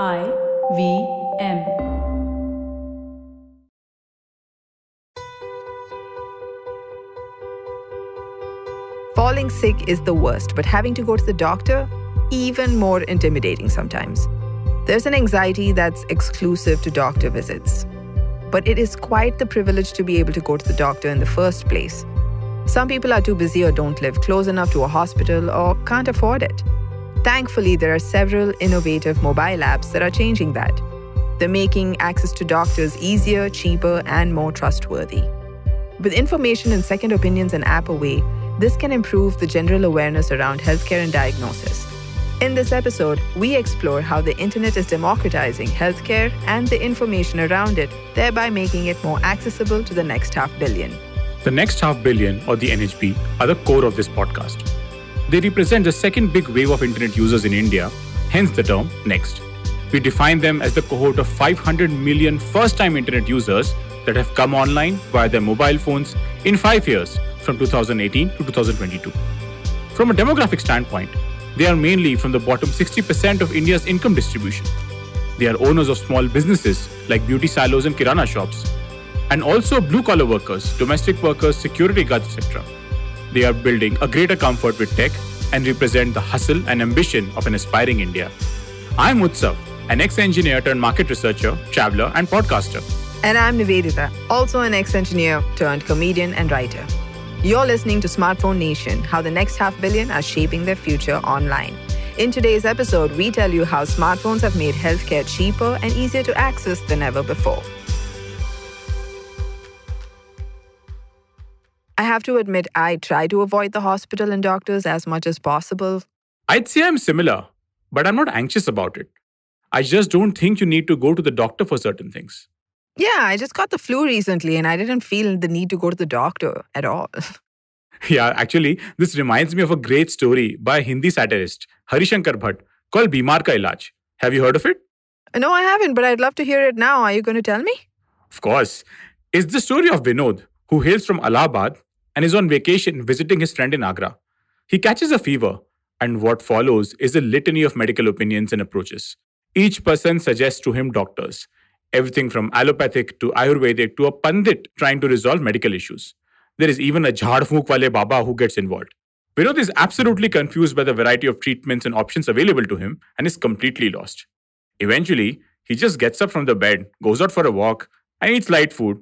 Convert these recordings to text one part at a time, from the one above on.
I V M. Falling sick is the worst, but having to go to the doctor, even more intimidating sometimes. There's an anxiety that's exclusive to doctor visits. But it is quite the privilege to be able to go to the doctor in the first place. Some people are too busy or don't live close enough to a hospital or can't afford it. Thankfully, there are several innovative mobile apps that are changing that. They're making access to doctors easier, cheaper, and more trustworthy. With information and second opinions an app away, this can improve the general awareness around healthcare and diagnosis. In this episode, we explore how the internet is democratizing healthcare and the information around it, thereby making it more accessible to the next half billion. The next half billion, or the NHB, are the core of this podcast. They represent the second big wave of internet users in India, hence the term next. We define them as the cohort of 500 million first time internet users that have come online via their mobile phones in five years from 2018 to 2022. From a demographic standpoint, they are mainly from the bottom 60% of India's income distribution. They are owners of small businesses like beauty salons and kirana shops, and also blue collar workers, domestic workers, security guards, etc. They are building a greater comfort with tech and represent the hustle and ambition of an aspiring India. I'm Utsav, an ex engineer turned market researcher, traveler, and podcaster. And I'm Nivedita, also an ex engineer turned comedian and writer. You're listening to Smartphone Nation How the Next Half Billion Are Shaping Their Future Online. In today's episode, we tell you how smartphones have made healthcare cheaper and easier to access than ever before. Have to admit, I try to avoid the hospital and doctors as much as possible. I'd say I'm similar, but I'm not anxious about it. I just don't think you need to go to the doctor for certain things. Yeah, I just got the flu recently and I didn't feel the need to go to the doctor at all. Yeah, actually, this reminds me of a great story by a Hindi satirist, Harishankar Bhatt, called Bimar Ka Ilaj. Have you heard of it? no, I haven't, but I'd love to hear it now. Are you going to tell me? Of course. It's the story of Vinod, who hails from Allahabad and is on vacation visiting his friend in Agra. He catches a fever, and what follows is a litany of medical opinions and approaches. Each person suggests to him doctors, everything from allopathic to Ayurvedic to a pandit trying to resolve medical issues. There is even a jhadfuk wale baba who gets involved. Vinod is absolutely confused by the variety of treatments and options available to him and is completely lost. Eventually, he just gets up from the bed, goes out for a walk, and eats light food.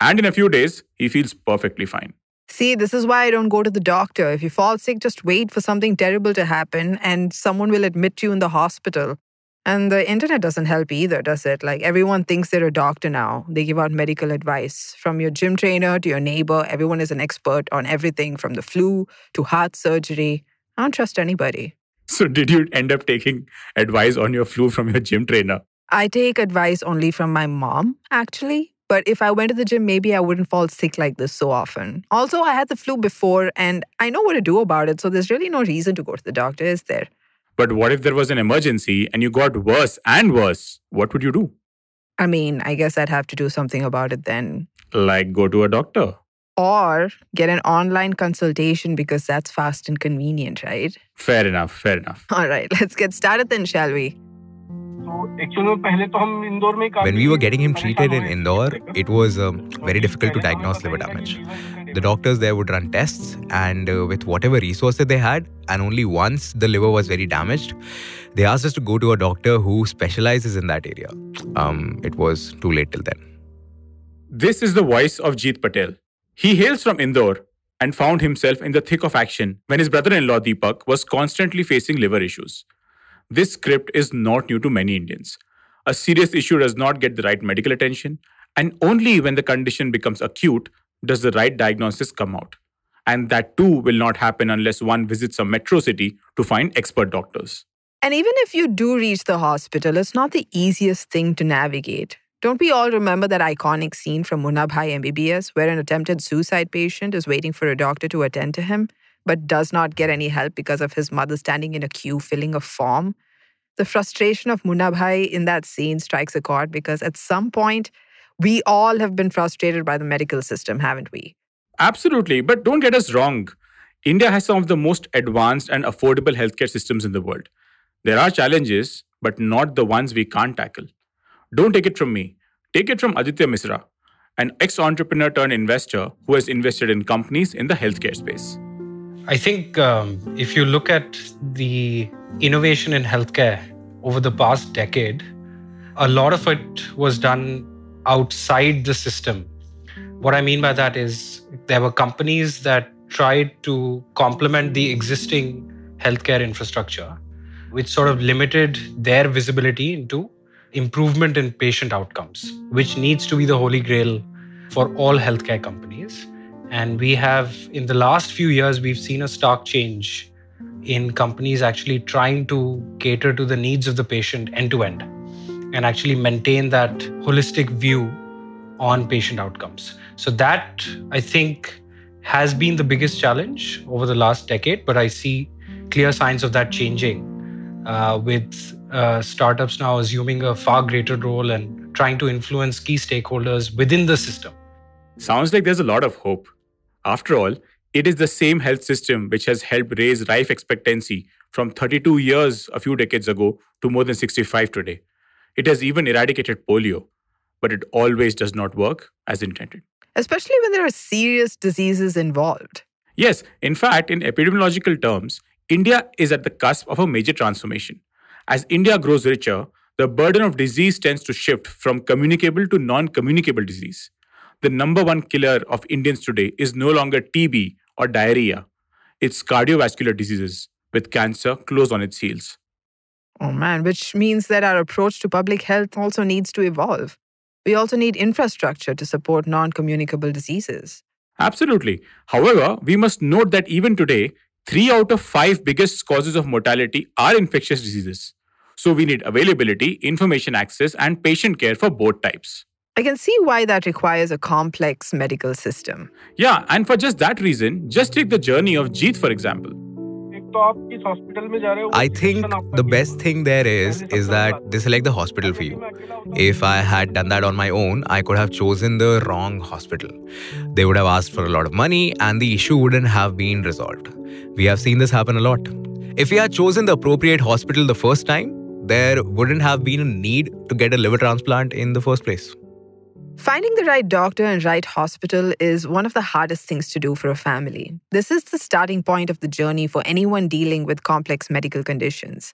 And in a few days, he feels perfectly fine. See, this is why I don't go to the doctor. If you fall sick, just wait for something terrible to happen and someone will admit you in the hospital. And the internet doesn't help either, does it? Like everyone thinks they're a doctor now. They give out medical advice. From your gym trainer to your neighbor, everyone is an expert on everything from the flu to heart surgery. I don't trust anybody. So, did you end up taking advice on your flu from your gym trainer? I take advice only from my mom, actually. But if I went to the gym, maybe I wouldn't fall sick like this so often. Also, I had the flu before and I know what to do about it. So there's really no reason to go to the doctor, is there? But what if there was an emergency and you got worse and worse? What would you do? I mean, I guess I'd have to do something about it then. Like go to a doctor. Or get an online consultation because that's fast and convenient, right? Fair enough, fair enough. All right, let's get started then, shall we? When we were getting him treated in Indore, it was um, very difficult to diagnose liver damage. The doctors there would run tests, and uh, with whatever resources they had, and only once the liver was very damaged, they asked us to go to a doctor who specializes in that area. Um, it was too late till then. This is the voice of Jeet Patel. He hails from Indore and found himself in the thick of action when his brother in law Deepak was constantly facing liver issues. This script is not new to many Indians. A serious issue does not get the right medical attention, and only when the condition becomes acute does the right diagnosis come out. And that too will not happen unless one visits a metro city to find expert doctors. And even if you do reach the hospital, it's not the easiest thing to navigate. Don't we all remember that iconic scene from Munna Bhai MBBS where an attempted suicide patient is waiting for a doctor to attend to him, but does not get any help because of his mother standing in a queue filling a form? The frustration of Munna Bhai in that scene strikes a chord because at some point, we all have been frustrated by the medical system, haven't we? Absolutely, but don't get us wrong. India has some of the most advanced and affordable healthcare systems in the world. There are challenges, but not the ones we can't tackle. Don't take it from me. Take it from Aditya Misra, an ex entrepreneur turned investor who has invested in companies in the healthcare space. I think um, if you look at the innovation in healthcare over the past decade, a lot of it was done outside the system. What I mean by that is there were companies that tried to complement the existing healthcare infrastructure, which sort of limited their visibility into improvement in patient outcomes, which needs to be the holy grail for all healthcare companies. And we have, in the last few years, we've seen a stark change in companies actually trying to cater to the needs of the patient end to end and actually maintain that holistic view on patient outcomes. So, that I think has been the biggest challenge over the last decade, but I see clear signs of that changing uh, with uh, startups now assuming a far greater role and trying to influence key stakeholders within the system. Sounds like there's a lot of hope. After all, it is the same health system which has helped raise life expectancy from 32 years a few decades ago to more than 65 today. It has even eradicated polio, but it always does not work as intended. Especially when there are serious diseases involved. Yes, in fact, in epidemiological terms, India is at the cusp of a major transformation. As India grows richer, the burden of disease tends to shift from communicable to non communicable disease. The number one killer of Indians today is no longer TB or diarrhea, it's cardiovascular diseases, with cancer close on its heels. Oh man, which means that our approach to public health also needs to evolve. We also need infrastructure to support non communicable diseases. Absolutely. However, we must note that even today, three out of five biggest causes of mortality are infectious diseases. So we need availability, information access, and patient care for both types. I can see why that requires a complex medical system. Yeah, and for just that reason, just take the journey of Jeet, for example. I think the best thing there is is that they select the hospital for you. If I had done that on my own, I could have chosen the wrong hospital. They would have asked for a lot of money and the issue wouldn't have been resolved. We have seen this happen a lot. If we had chosen the appropriate hospital the first time, there wouldn't have been a need to get a liver transplant in the first place. Finding the right doctor and right hospital is one of the hardest things to do for a family. This is the starting point of the journey for anyone dealing with complex medical conditions.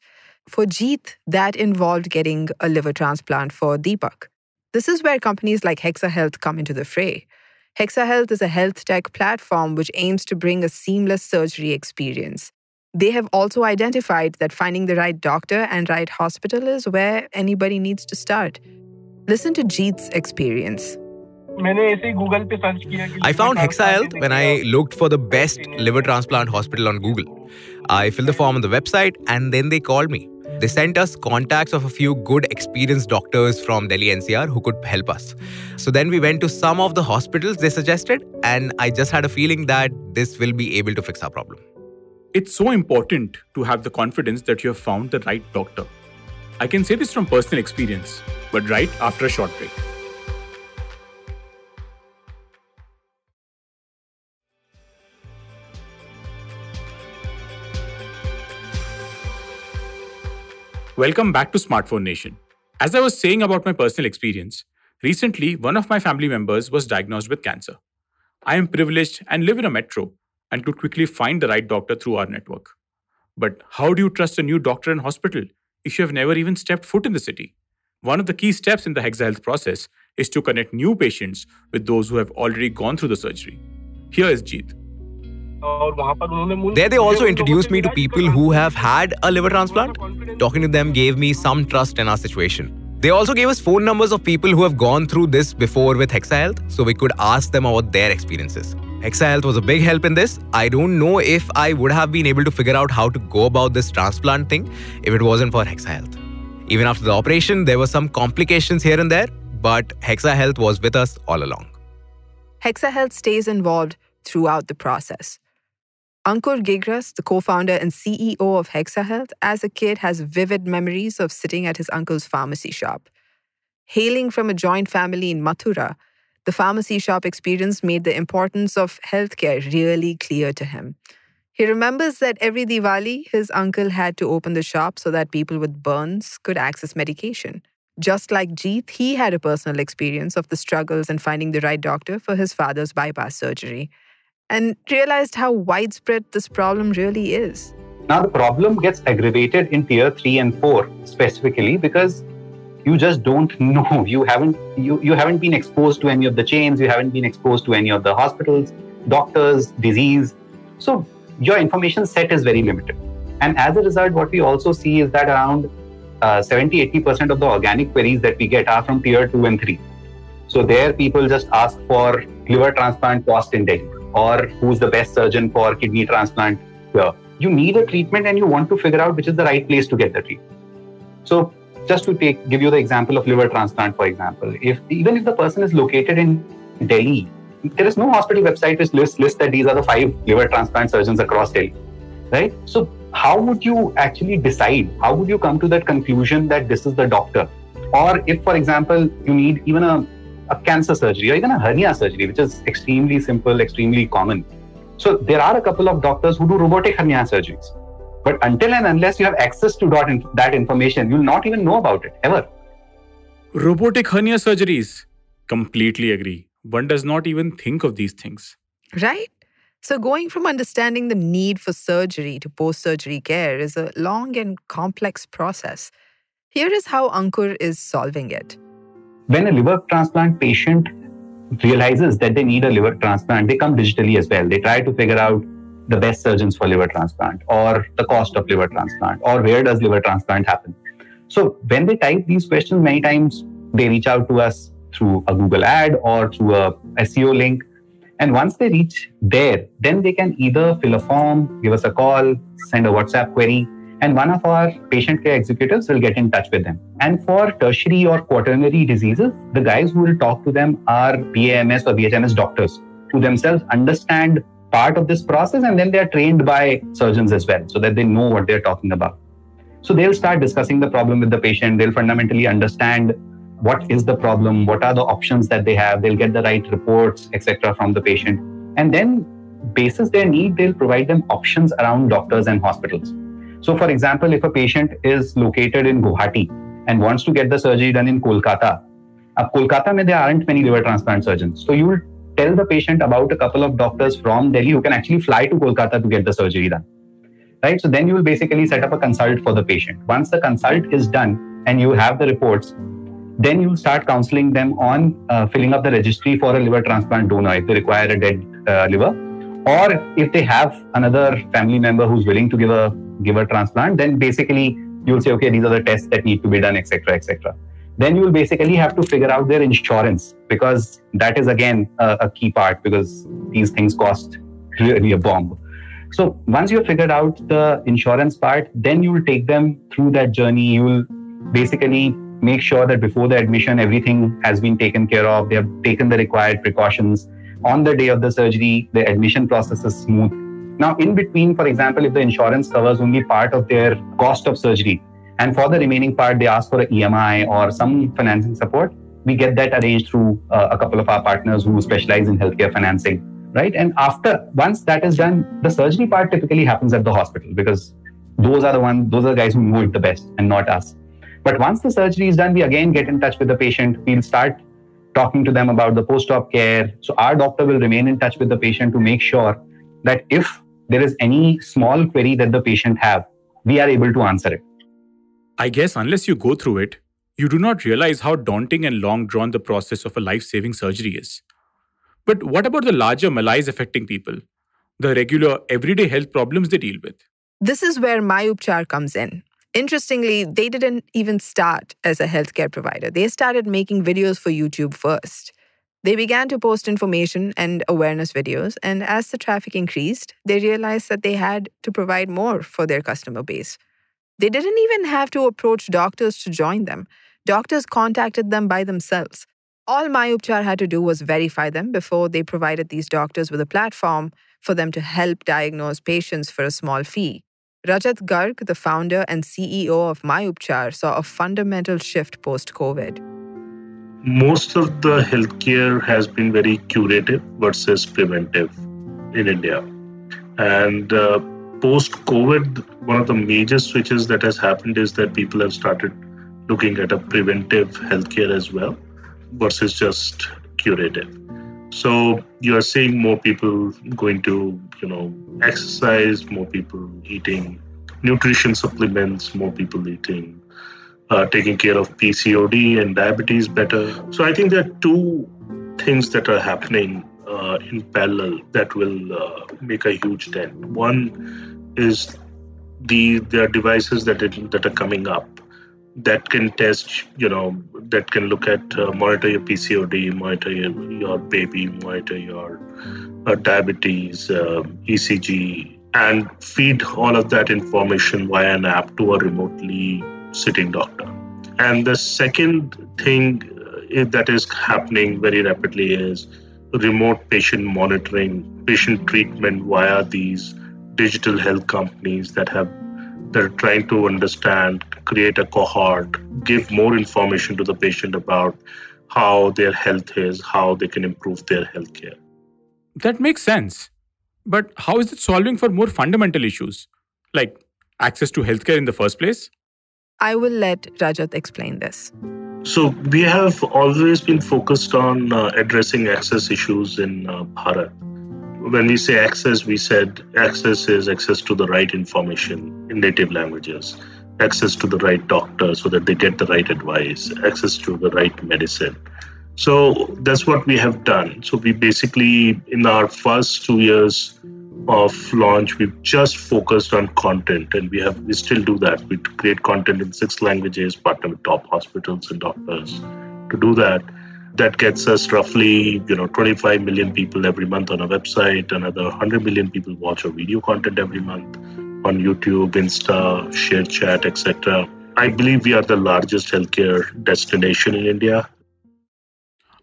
For Jeet, that involved getting a liver transplant for Deepak. This is where companies like Hexa Health come into the fray. Hexa Health is a health tech platform which aims to bring a seamless surgery experience. They have also identified that finding the right doctor and right hospital is where anybody needs to start. Listen to Jeet's experience. I found Hexa Health when I looked for the best liver transplant hospital on Google. I filled the form on the website and then they called me. They sent us contacts of a few good experienced doctors from Delhi NCR who could help us. So then we went to some of the hospitals they suggested, and I just had a feeling that this will be able to fix our problem. It's so important to have the confidence that you have found the right doctor. I can say this from personal experience, but right after a short break. Welcome back to Smartphone Nation. As I was saying about my personal experience, recently one of my family members was diagnosed with cancer. I am privileged and live in a metro and could quickly find the right doctor through our network. But how do you trust a new doctor and hospital if you have never even stepped foot in the city? One of the key steps in the Hexa Health process is to connect new patients with those who have already gone through the surgery. Here is Jeet. There, they also introduced me to people who have had a liver transplant. Talking to them gave me some trust in our situation. They also gave us phone numbers of people who have gone through this before with Hexa Health so we could ask them about their experiences. Health was a big help in this. I don't know if I would have been able to figure out how to go about this transplant thing if it wasn't for Health. Even after the operation, there were some complications here and there, but Health was with us all along. Health stays involved throughout the process. Ankur Gigras, the co founder and CEO of Health, as a kid has vivid memories of sitting at his uncle's pharmacy shop. Hailing from a joint family in Mathura, the pharmacy shop experience made the importance of healthcare really clear to him. He remembers that every Diwali, his uncle had to open the shop so that people with burns could access medication. Just like Jeet, he had a personal experience of the struggles in finding the right doctor for his father's bypass surgery and realized how widespread this problem really is. Now, the problem gets aggravated in tier 3 and 4 specifically because you just don't know. You haven't you, you haven't been exposed to any of the chains, you haven't been exposed to any of the hospitals, doctors, disease. So your information set is very limited. And as a result, what we also see is that around uh, 70 80% of the organic queries that we get are from tier 2 and 3. So there, people just ask for liver transplant cost in Delhi or who's the best surgeon for kidney transplant here. You need a treatment and you want to figure out which is the right place to get the treatment. So just to take give you the example of liver transplant, for example, if even if the person is located in Delhi there is no hospital website which lists, lists that these are the five liver transplant surgeons across Delhi, right? So how would you actually decide? How would you come to that conclusion that this is the doctor? Or if, for example, you need even a, a cancer surgery or even a hernia surgery, which is extremely simple, extremely common. So there are a couple of doctors who do robotic hernia surgeries. But until and unless you have access to that information, you'll not even know about it ever. Robotic hernia surgeries. Completely agree one does not even think of these things. Right? So, going from understanding the need for surgery to post surgery care is a long and complex process. Here is how Ankur is solving it. When a liver transplant patient realizes that they need a liver transplant, they come digitally as well. They try to figure out the best surgeons for liver transplant or the cost of liver transplant or where does liver transplant happen. So, when they type these questions, many times they reach out to us through a Google ad or through a SEO link. And once they reach there, then they can either fill a form, give us a call, send a WhatsApp query, and one of our patient care executives will get in touch with them. And for tertiary or quaternary diseases, the guys who will talk to them are BAMS or BHMS doctors who themselves understand part of this process and then they are trained by surgeons as well so that they know what they're talking about. So they'll start discussing the problem with the patient. They'll fundamentally understand what is the problem, what are the options that they have. They'll get the right reports, etc., from the patient. And then, basis their need, they'll provide them options around doctors and hospitals. So, for example, if a patient is located in Guwahati and wants to get the surgery done in Kolkata, uh, Kolkata, mein, there aren't many liver transplant surgeons. So, you will tell the patient about a couple of doctors from Delhi who can actually fly to Kolkata to get the surgery done. Right? So, then you will basically set up a consult for the patient. Once the consult is done and you have the reports, then you start counseling them on uh, filling up the registry for a liver transplant donor if they require a dead uh, liver or if they have another family member who's willing to give a give a transplant then basically you'll say okay these are the tests that need to be done etc etc then you will basically have to figure out their insurance because that is again a, a key part because these things cost really a bomb so once you've figured out the insurance part then you will take them through that journey you will basically make sure that before the admission, everything has been taken care of. They have taken the required precautions. On the day of the surgery, the admission process is smooth. Now, in between, for example, if the insurance covers only part of their cost of surgery, and for the remaining part, they ask for an EMI or some financing support, we get that arranged through uh, a couple of our partners who specialize in healthcare financing, right? And after, once that is done, the surgery part typically happens at the hospital because those are the ones, those are the guys who know it the best and not us. But once the surgery is done, we again get in touch with the patient. We'll start talking to them about the post op care. So our doctor will remain in touch with the patient to make sure that if there is any small query that the patient have, we are able to answer it. I guess unless you go through it, you do not realize how daunting and long drawn the process of a life saving surgery is. But what about the larger malaise affecting people? The regular, everyday health problems they deal with? This is where MyUpchar comes in. Interestingly, they didn't even start as a healthcare provider. They started making videos for YouTube first. They began to post information and awareness videos, and as the traffic increased, they realized that they had to provide more for their customer base. They didn't even have to approach doctors to join them. Doctors contacted them by themselves. All MyUpchar had to do was verify them before they provided these doctors with a platform for them to help diagnose patients for a small fee. Rajat Garg, the founder and CEO of MyUpchar, saw a fundamental shift post COVID. Most of the healthcare has been very curative versus preventive in India. And uh, post COVID, one of the major switches that has happened is that people have started looking at a preventive healthcare as well versus just curative. So you are seeing more people going to, you know, exercise, more people eating nutrition supplements, more people eating, uh, taking care of PCOD and diabetes better. So I think there are two things that are happening uh, in parallel that will uh, make a huge dent. One is the are devices that it, that are coming up that can test, you know, that can look at uh, monitor your PCOD, monitor your, your baby, monitor your uh, diabetes, uh, ECG, and feed all of that information via an app to a remotely sitting doctor. And the second thing uh, that is happening very rapidly is remote patient monitoring, patient treatment via these digital health companies that have they're trying to understand, create a cohort, give more information to the patient about how their health is, how they can improve their health care. That makes sense. But how is it solving for more fundamental issues, like access to healthcare in the first place? I will let Rajat explain this. So, we have always been focused on uh, addressing access issues in uh, Bharat when we say access, we said access is access to the right information in native languages, access to the right doctor so that they get the right advice, access to the right medicine. So that's what we have done. So we basically, in our first two years of launch, we've just focused on content, and we have we still do that. We create content in six languages, partner with top hospitals and doctors to do that that gets us roughly you know 25 million people every month on a website another 100 million people watch our video content every month on youtube insta ShareChat etc i believe we are the largest healthcare destination in india.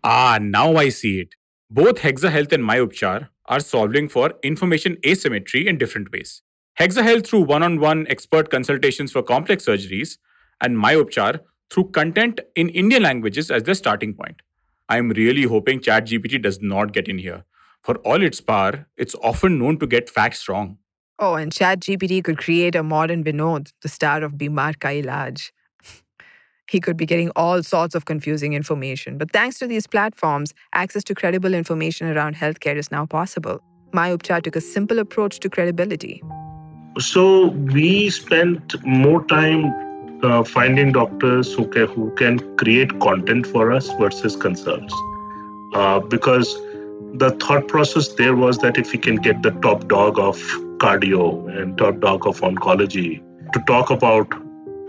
Ah now i see it. Both hexa health and myupchar are solving for information asymmetry in different ways. Hexa health through one-on-one expert consultations for complex surgeries and myupchar through content in indian languages as their starting point I'm really hoping ChatGPT does not get in here. For all its power, it's often known to get facts wrong. Oh, and ChatGPT could create a modern Vinod, the star of Bimar Ka Ilaj. he could be getting all sorts of confusing information. But thanks to these platforms, access to credible information around healthcare is now possible. MyUpchar took a simple approach to credibility. So we spent more time uh, finding doctors who can, who can create content for us versus consults. Uh, because the thought process there was that if we can get the top dog of cardio and top dog of oncology to talk about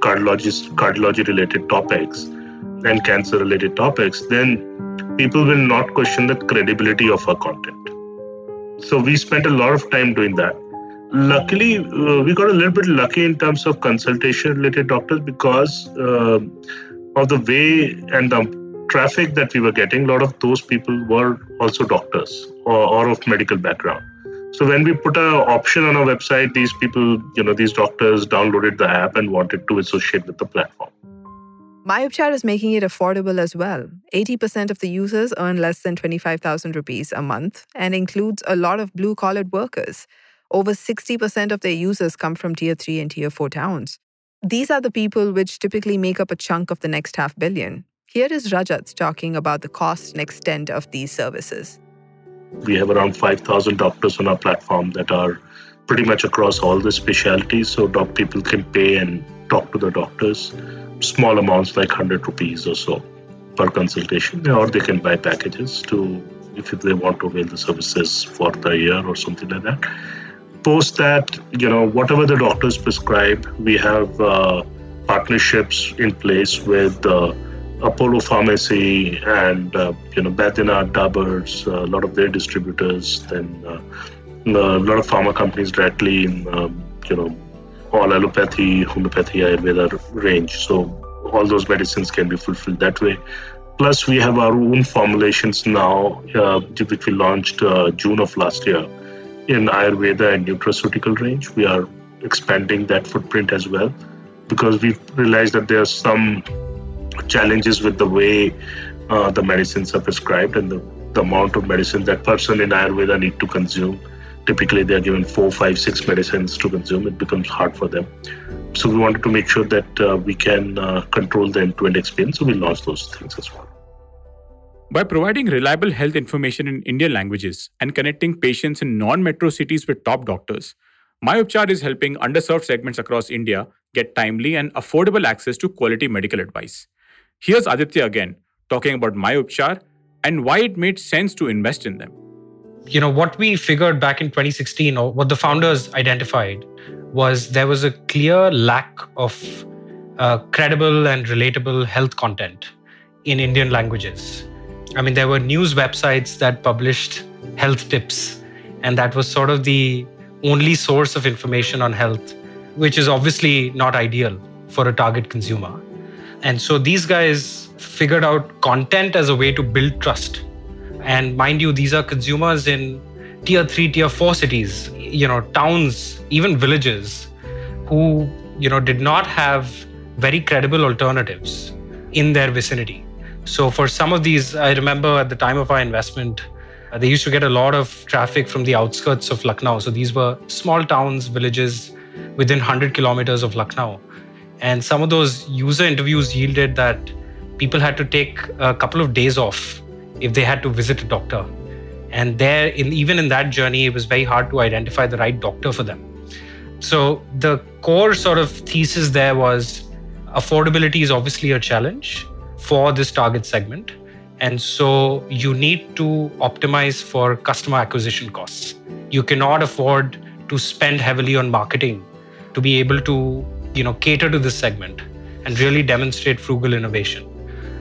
cardiology related topics and cancer related topics, then people will not question the credibility of our content. So we spent a lot of time doing that luckily uh, we got a little bit lucky in terms of consultation related doctors because uh, of the way and the traffic that we were getting a lot of those people were also doctors or, or of medical background so when we put an option on our website these people you know these doctors downloaded the app and wanted to associate with the platform MyUpchar is making it affordable as well. 80% of the users earn less than 25,000 rupees a month and includes a lot of blue collared workers. Over 60% of their users come from tier 3 and tier 4 towns. These are the people which typically make up a chunk of the next half billion. Here is Rajat talking about the cost and extent of these services. We have around 5,000 doctors on our platform that are pretty much across all the specialties. So, doc people can pay and talk to the doctors, small amounts like 100 rupees or so per consultation, or they can buy packages to if they want to avail the services for the year or something like that post that, you know, whatever the doctors prescribe, we have uh, partnerships in place with uh, Apollo Pharmacy and, uh, you know, Baidyanath, Daburs, uh, a lot of their distributors, then uh, a lot of pharma companies directly in, um, you know, all allopathy, homeopathy, Ayurveda range. So all those medicines can be fulfilled that way. Plus, we have our own formulations now, uh, which we launched June of last year in Ayurveda and nutraceutical range. We are expanding that footprint as well because we've realized that there are some challenges with the way uh, the medicines are prescribed and the, the amount of medicine that person in Ayurveda need to consume typically they are given four, five, six medicines to consume. It becomes hard for them. So we wanted to make sure that uh, we can uh, control the end-to-end experience. So we launched those things as well. By providing reliable health information in Indian languages and connecting patients in non-metro cities with top doctors, MyUpchar is helping underserved segments across India get timely and affordable access to quality medical advice. Here's Aditya again talking about MyUpchar and why it made sense to invest in them. You know, what we figured back in 2016, or what the founders identified, was there was a clear lack of uh, credible and relatable health content in Indian languages. I mean, there were news websites that published health tips, and that was sort of the only source of information on health, which is obviously not ideal for a target consumer. And so these guys figured out content as a way to build trust. And mind you, these are consumers in tier three, tier four cities, you know, towns, even villages who, you know, did not have very credible alternatives in their vicinity. So for some of these, I remember at the time of our investment, uh, they used to get a lot of traffic from the outskirts of Lucknow. So these were small towns, villages within 100 kilometers of Lucknow. And some of those user interviews yielded that people had to take a couple of days off if they had to visit a doctor. And there, in, even in that journey, it was very hard to identify the right doctor for them. So the core sort of thesis there was affordability is obviously a challenge for this target segment. And so you need to optimize for customer acquisition costs. You cannot afford to spend heavily on marketing to be able to, you know, cater to this segment and really demonstrate frugal innovation.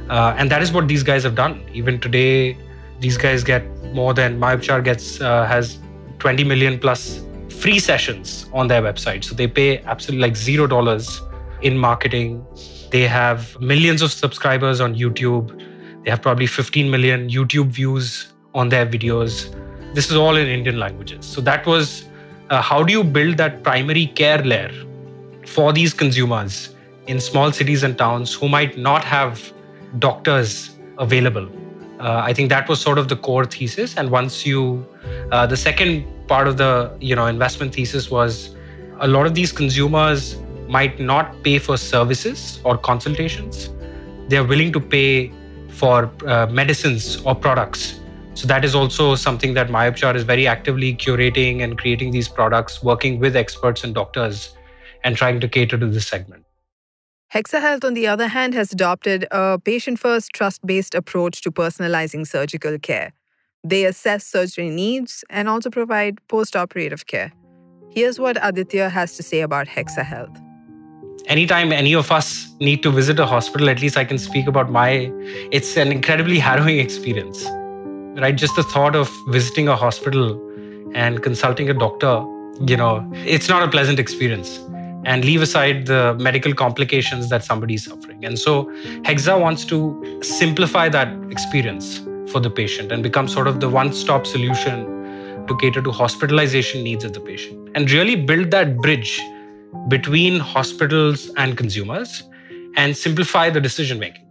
Uh, and that is what these guys have done. Even today, these guys get more than MyUpchar gets uh, has 20 million plus free sessions on their website. So they pay absolutely like zero dollars in marketing. They have millions of subscribers on YouTube. They have probably 15 million YouTube views on their videos. This is all in Indian languages. So that was uh, how do you build that primary care layer for these consumers in small cities and towns who might not have doctors available. Uh, I think that was sort of the core thesis. And once you, uh, the second part of the you know investment thesis was a lot of these consumers might not pay for services or consultations. They are willing to pay for uh, medicines or products. So that is also something that MyUpchar is very actively curating and creating these products, working with experts and doctors, and trying to cater to this segment. Hexa Health, on the other hand, has adopted a patient first, trust based approach to personalizing surgical care. They assess surgery needs and also provide post operative care. Here's what Aditya has to say about Hexa Health. Anytime any of us need to visit a hospital, at least I can speak about my, it's an incredibly harrowing experience. Right? Just the thought of visiting a hospital and consulting a doctor, you know, it's not a pleasant experience and leave aside the medical complications that somebody is suffering. And so Hexa wants to simplify that experience for the patient and become sort of the one stop solution to cater to hospitalization needs of the patient and really build that bridge between hospitals and consumers and simplify the decision making.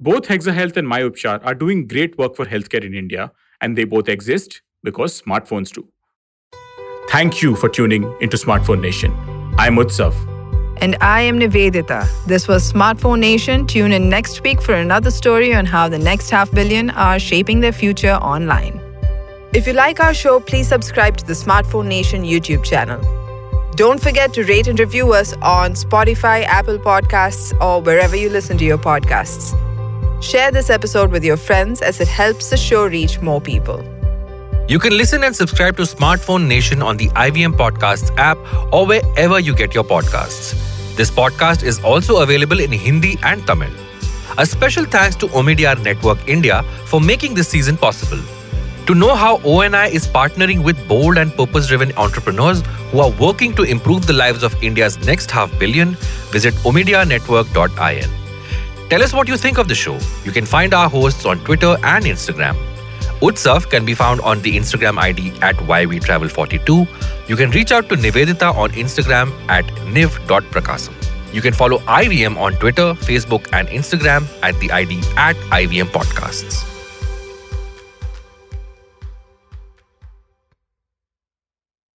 Both Hexa Health and MyUpchar are doing great work for healthcare in India, and they both exist because smartphones do. Thank you for tuning into Smartphone Nation. I'm Utsav. And I am Nivedita. This was Smartphone Nation. Tune in next week for another story on how the next half billion are shaping their future online. If you like our show, please subscribe to the Smartphone Nation YouTube channel. Don't forget to rate and review us on Spotify, Apple Podcasts, or wherever you listen to your podcasts. Share this episode with your friends as it helps the show reach more people. You can listen and subscribe to Smartphone Nation on the IVM Podcasts app or wherever you get your podcasts. This podcast is also available in Hindi and Tamil. A special thanks to Omidyar Network India for making this season possible. To know how ONI is partnering with bold and purpose driven entrepreneurs who are working to improve the lives of India's next half billion, visit omidyarnetwork.in. Tell us what you think of the show. You can find our hosts on Twitter and Instagram. Utsav can be found on the Instagram ID at YWTravel42. You can reach out to Nivedita on Instagram at niv.prakasam. You can follow IVM on Twitter, Facebook, and Instagram at the ID at IVM Podcasts.